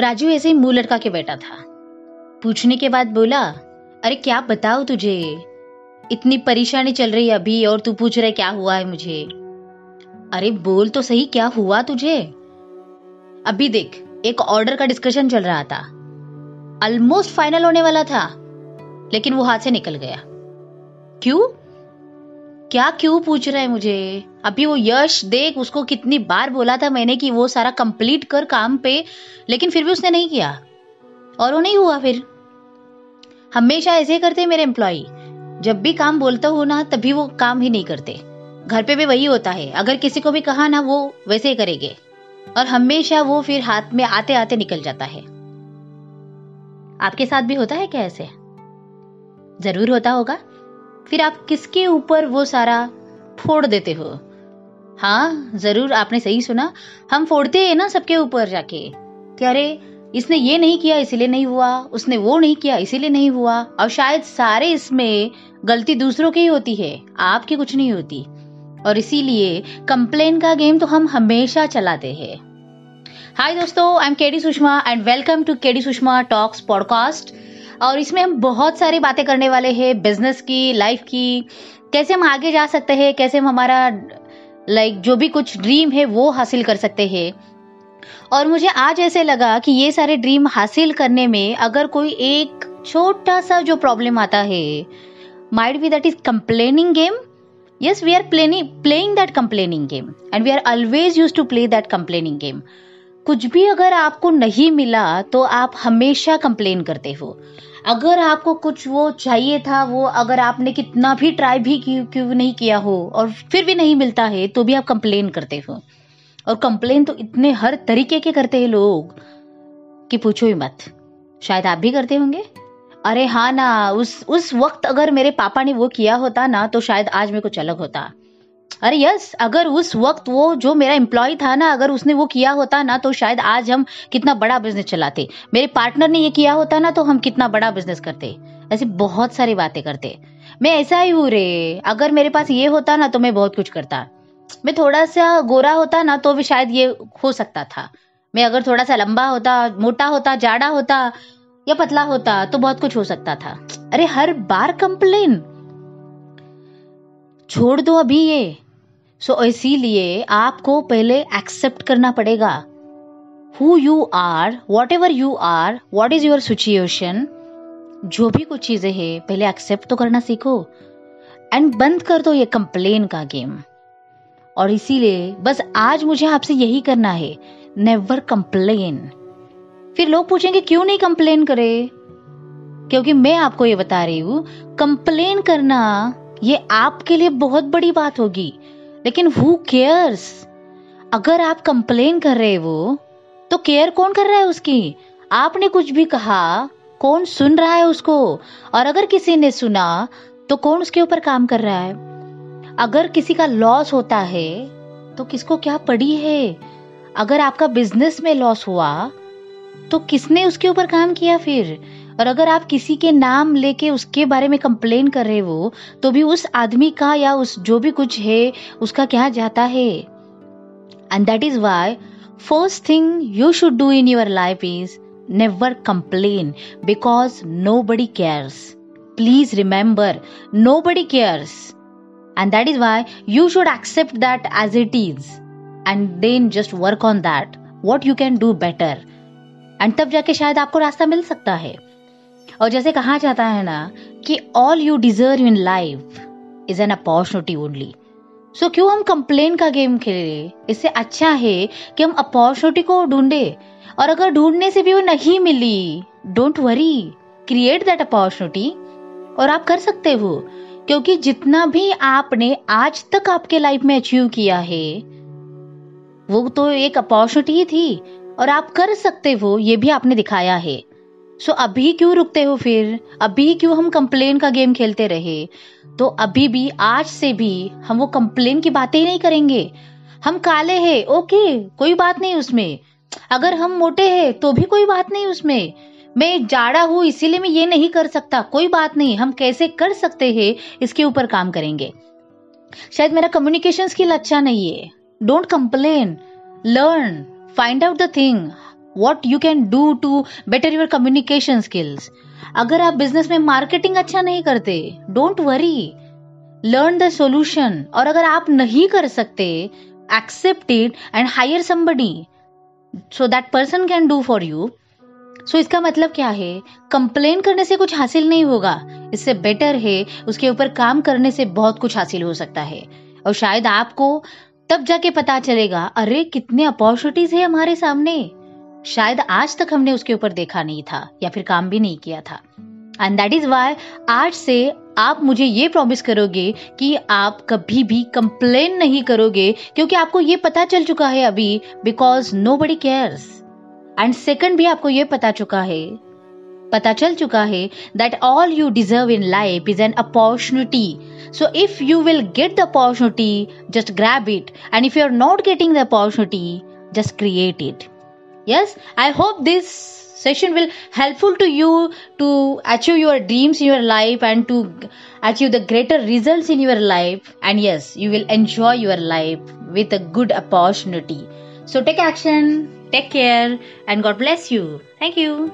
राजू ऐसे ही मुँह लटका के बैठा था। पूछने के बाद बोला, अरे क्या बताओ तुझे? इतनी परेशानी चल रही है अभी और तू पूछ रहे क्या हुआ है मुझे? अरे बोल तो सही, क्या हुआ तुझे? अभी देख, एक ऑर्डर का डिस्कशन चल रहा था। ऑलमोस्ट फाइनल होने वाला था, लेकिन वो हाथ से निकल गया। क्यों? क्या क्यों पूछ रहा है मुझे? अभी वो यश देख, उसको कितनी बार बोला था मैंने कि वो सारा कंप्लीट कर काम पे, लेकिन फिर भी उसने नहीं किया। और वो नहीं हुआ फिर। हमेशा ऐसे करते मेरे एम्प्लॉय जब भी काम बोलता हूँ ना, तभी वो काम ही नहीं करते। घर पे भी वही होता है। अगर किसी को भी कहा ना, वो वैसे ही करेंगे। और हमेशा वो फिर हाथ में आते आते निकल जाता है। आपके साथ भी होता है क्या ऐसे? ज़रूर होता होगा। फिर आप किसके ऊपर वो सारा फोड़ देते हो? हाँ ज़रूर, आपने सही सुना। हम फोड़ते हैं ना सबके ऊपर जाके। कि अरे, इसने ये नहीं किया, इसीलिए नहीं हुआ, उसने वो नहीं किया, इसीलिए नहीं हुआ। और शायद सारे इसमें गलती दूसरों की ही होती है, आपकी कुछ नहीं होती। और इसीलिए कंप्लेन का गेम तो हम हमेशा चलाते हैं। हाय दोस्तों I am K D Sushma and welcome to K D Sushma talks podcast और इसमें हम बहुत सारी बातें करने वाले हैं बिज़नेस की लाइफ की, कैसे हम आगे जा सकते हैं, कैसे हम हमारा लाइक जो भी कुछ ड्रीम है, वो हासिल कर सकते हैं। और मुझे आज ऐसे लगा कि ये सारे ड्रीम हासिल करने में अगर कोई एक छोटा सा जो प्रॉब्लम आता है might be that is complaining game yes, we are playing playing that complaining game, and we are always used to play that complaining game कुछ भी अगर आपको नहीं मिला तो आप हमेशा कंप्लेन करते हो। अगर आपको कुछ वो चाहिए था, वो अगर आपने कितना भी ट्राई भी क्यों क्यों नहीं किया हो, और फिर भी नहीं मिलता है तो भी आप कंप्लेन करते हो। और कंप्लेन तो इतने हर तरीके के करते हैं लोग, कि पूछो ही मत। शायद आप भी करते होंगे। अरे हाँ ना, उस उस वक्त अगर मेरे पापा ने वो किया होता ना तो शायद आज में कुछ अलग होता। अरे यस अगर उस वक्त वो, जो मेरा एम्प्लॉय था ना, अगर उसने वो किया होता ना तो शायद आज हम कितना बड़ा बिज़नेस चलाते। मेरे पार्टनर ने ये किया होता ना तो हम कितना बड़ा बिज़नेस करते। ऐसी बहुत सारी बातें करते। मैं ऐसा ही हूँ रे। अगर मेरे पास ये होता ना तो मैं बहुत कुछ करता। मैं थोड़ा सा गोरा होता ना तो भी शायद ये हो सकता था। मैं अगर थोड़ा सा लंबा होता, मोटा होता, जाड़ा होता या पतला होता तो बहुत कुछ हो सकता था। अरे हर बार कंप्लेन छोड़ दो अभी ये। सो so, इसीलिए आपको पहले एक्सेप्ट करना पड़ेगा। Who you are whatever you are what is your situation जो भी कुछ चीज़ें हैं पहले एक्सेप्ट तो करना सीखो। एंड बंद कर दो ये कंप्लेन का गेम और इसीलिए बस आज मुझे आपसे यही करना है। नेवर कंप्लेन फिर लोग पूछेंगे क्यों नहीं कंप्लेन करे? क्योंकि मैं आपको ये बता रही हूँ कंप्लेन करना ये आपके लिए बहुत बड़ी बात होगी। लेकिन हु केयर्स अगर आप कंप्लेन कर रहे हो तो केयर कौन कर रहा है उसकी? आपने कुछ भी कहा, कौन सुन रहा है उसको? और अगर किसी ने सुना तो कौन उसके ऊपर काम कर रहा है? अगर किसी का लॉस होता है तो किसको क्या पड़ी है? अगर आपका बिज़नेस में लॉस हुआ तो किसने उसके ऊपर काम किया फिर? और अगर आप किसी के नाम लेके उसके बारे में कंप्लेन कर रहे हो तो भी उस आदमी का या उस जो भी कुछ है, उसका क्या जाता है? And that is why first thing you should do in your life is never complain because nobody cares please remember nobody cares and that is why you should accept that as it is and then just work on that what you can do better and तब जाके शायद आपको रास्ता मिल सकता है। और जैसे कहा जाता है ना कि all you deserve in life is an opportunity only so क्यों हम कंप्लेन का गेम खेले? इससे अच्छा है कि हम अपॉर्चुनिटी को ढूंढे। और अगर ढूँढने से भी वो नहीं मिली don't worry create that opportunity और आप कर सकते हो। क्योंकि जितना भी आपने आज तक आपके लाइफ में अचीव किया है, वो तो एक अपॉर्चुनिटी ही थी। और आप कर सकते हो, ये भी आपने दिखाया है। सो अभी क्यों रुकते हो फिर? अभी क्यों हम कंप्लेन का गेम खेलते रहे? तो अभी भी, आज से भी हम वो कंप्लेन की बातें ही नहीं करेंगे। हम काले हैं ओके कोई बात नहीं उसमें। अगर हम मोटे हैं तो भी कोई बात नहीं उसमें। मैं जाड़ा हूँ, इसीलिए मैं ये नहीं कर सकता। कोई बात नहीं, हम कैसे कर सकते हैं, इसके ऊपर काम करेंगे। शायद मेरा कम्युनिकेशन स्किल अच्छा नहीं है। Don't complain learn find out the thing what you can do to better your communication skills अगर आप बिज़नेस में मार्केटिंग अच्छा नहीं करते don't worry learn the solution और अगर आप नहीं कर सकते accept it and hire somebody so that person can do for you so इसका मतलब क्या है? कंप्लेन करने से कुछ हासिल नहीं होगा। इससे बेटर है, उसके ऊपर काम करने से बहुत कुछ हासिल हो सकता है। और शायद आपको तब जाके पता चलेगा, अरे कितने अपॉर्चुनिटीज़ है हमारे सामने। शायद आज तक हमने उसके ऊपर देखा नहीं था, या फिर काम भी नहीं किया था। एंड दैट इज़ वाई आज से आप मुझे ये प्रॉमिस करोगे कि आप कभी भी कंप्लेन नहीं करोगे, क्योंकि आपको ये पता चल चुका है अभी because nobody cares and second भी आपको ये पता चुका है, पता चल चुका है that all you deserve in life is an opportunity so if you will get the opportunity just grab it and if you are not getting the opportunity just create it yes i hope this session will helpful to you to achieve your dreams in your life and to achieve the greater results in your life. And yes you will enjoy your life with a good opportunity. So take action take care and god bless you. Thank you